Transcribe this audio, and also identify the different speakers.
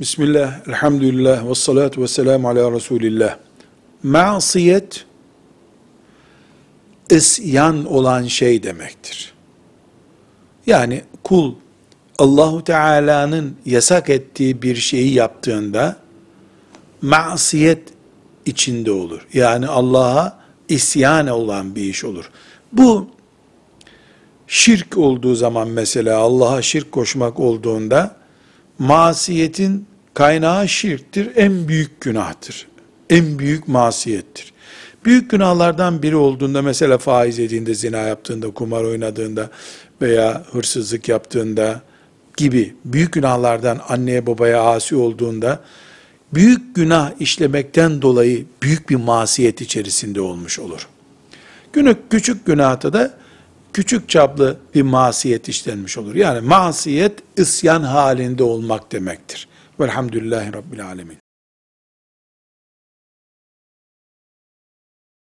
Speaker 1: Bismillah, elhamdülillah, ve salatu ve selamu ala Resulillah. Masiyet, isyan olan şey demektir. Yani kul, Allahu Teala'nın yasak ettiği bir şeyi yaptığında, masiyet içinde olur. Yani Allah'a isyan olan bir iş olur. Bu, şirk olduğu zaman mesela, Allah'a şirk koşmak olduğunda, masiyetin kaynağı şirktir, en büyük günahtır. En büyük masiyettir. Büyük günahlardan biri olduğunda mesela faiz yediğinde, zina yaptığında, kumar oynadığında veya hırsızlık yaptığında gibi büyük günahlardan anneye babaya asi olduğunda büyük günah işlemekten dolayı büyük bir masiyet içerisinde olmuş olur. Günlük küçük günahta da küçük çaplı bir masiyet işlenmiş olur. Yani masiyet isyan halinde olmak demektir. Velhamdülillahi Rabbil Alemin.